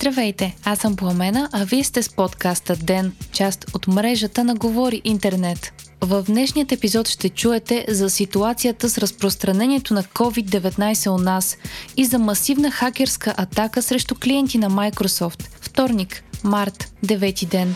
Здравейте, аз съм Пламена, а вие сте с подкаста Ден, част от мрежата на Говори Интернет. В днешният епизод ще чуете за ситуацията с разпространението на COVID-19 у нас и за масивна хакерска атака срещу клиенти на Microsoft. Вторник, март, 9 ден.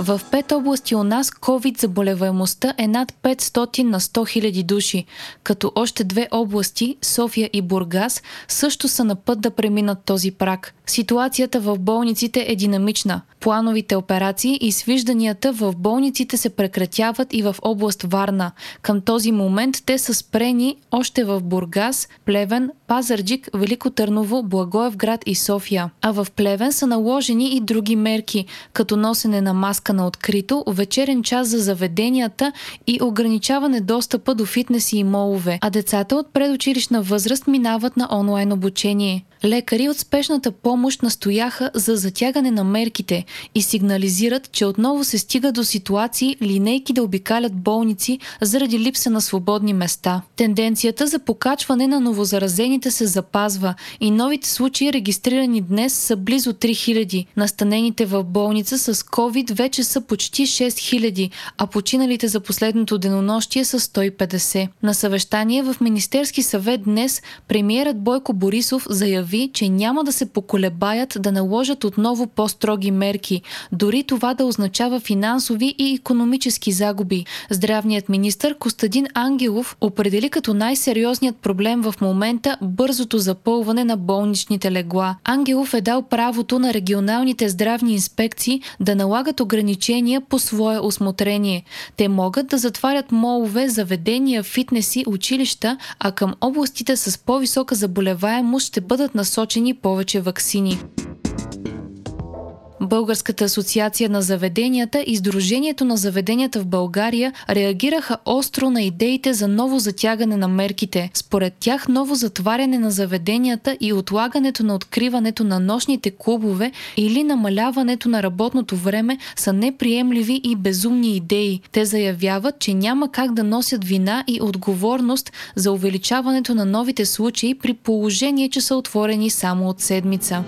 В пет области у нас COVID заболеваемостта е над 500 на 100 000 души, като още две области, София и Бургас, също са на път да преминат този прак. Ситуацията в болниците е динамична. Плановите операции и свижданията в болниците се прекратяват и в област Варна. Към този момент те са спрени още в Бургас, Плевен, Пазарджик, Велико Търново, Благоевград и София. А в Плевен са наложени и други мерки, като носене на маска на открито, вечерен час за заведенията и ограничаване достъпа до фитнеси и молове. А децата от предучилищна възраст минават на онлайн обучение. Лекари от спешната помощ настояха за затягане на мерките и сигнализират, че отново се стига до ситуации линейки да обикалят болници заради липса на свободни места. Тенденцията за покачване на новозаразените се запазва и новите случаи регистрирани днес са близо 3000. Настанените в болница с COVID вече са почти 6000, а починалите за последното денонощие са 150. На съвещание в Министерски съвет днес премиерът Бойко Борисов заяви, заяви, че няма да се поколебаят да наложат отново по-строги мерки, дори това да означава финансови и економически загуби. Здравният министр Костадин Ангелов определи като най-сериозният проблем в момента бързото запълване на болничните легла. Ангелов е дал правото на регионалните здравни инспекции да налагат ограничения по свое осмотрение. Те могат да затварят молове, заведения, фитнеси, училища, а към областите с по-висока заболеваемост ще бъдат насочени повече вакцини. Българската асоциация на заведенията и Сдружението на заведенията в България реагираха остро на идеите за ново затягане на мерките. Според тях ново затваряне на заведенията и отлагането на откриването на нощните клубове или намаляването на работното време са неприемливи и безумни идеи. Те заявяват, че няма как да носят вина и отговорност за увеличаването на новите случаи при положение, че са отворени само от седмица.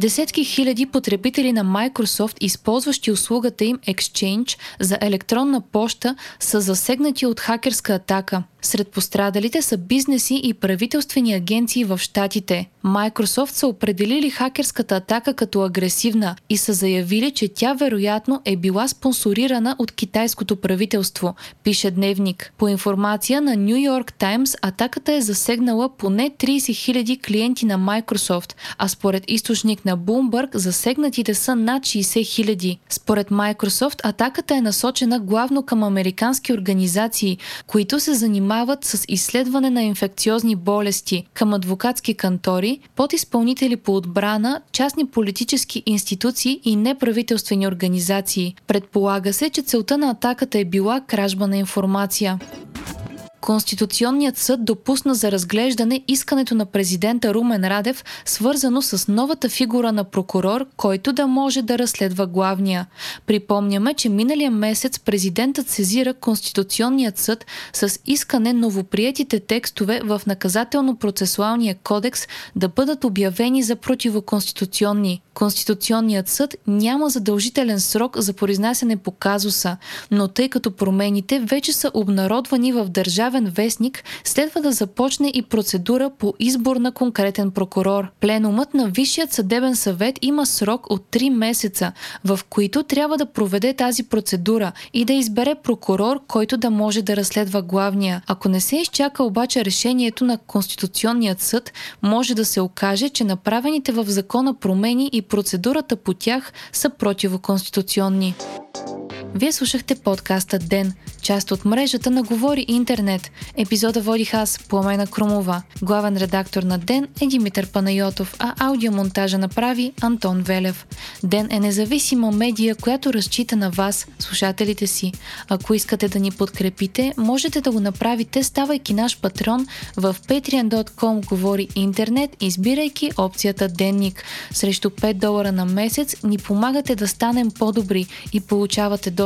Десетки хиляди потребители на Microsoft, използващи услугата им Exchange за електронна поща, са засегнати от хакерска атака – сред пострадалите са бизнеси и правителствени агенции в Штатите. Microsoft са определили хакерската атака като агресивна и са заявили, че тя вероятно е била спонсорирана от китайското правителство, пише Дневник. По информация на New York Times, атаката е засегнала поне 30 000 клиенти на Microsoft, а според източник на Bloomberg засегнатите са над 60 000. Според Microsoft атаката е насочена главно към американски организации, които се занимават занимават с изследване на инфекциозни болести към адвокатски кантори, подизпълнители по отбрана, частни политически институции и неправителствени организации. Предполага се, че целта на атаката е била кражба на информация. Конституционният съд допусна за разглеждане искането на президента Румен Радев, свързано с новата фигура на прокурор, който да може да разследва главния. Припомняме, че миналия месец президентът сезира Конституционният съд с искане новоприетите текстове в наказателно-процесуалния кодекс да бъдат обявени за противоконституционни. Конституционният съд няма задължителен срок за произнасяне по казуса, но тъй като промените вече са обнародвани в държавен Държавен вестник следва да започне и процедура по избор на конкретен прокурор. Пленумът на Висшият съдебен съвет има срок от 3 месеца, в които трябва да проведе тази процедура и да избере прокурор, който да може да разследва главния. Ако не се изчака обаче решението на Конституционният съд, може да се окаже, че направените в закона промени и процедурата по тях са противоконституционни. Вие слушахте подкаста Ден, част от мрежата на Говори Интернет. Епизода водих аз, Пламена Крумова. Главен редактор на Ден е Димитър Панайотов, а аудиомонтажа направи Антон Велев. Ден е независима медия, която разчита на вас, слушателите си. Ако искате да ни подкрепите, можете да го направите, ставайки наш патрон в patreon.com Говори Интернет, избирайки опцията Денник. Срещу 5 долара на месец ни помагате да станем по-добри и получавате до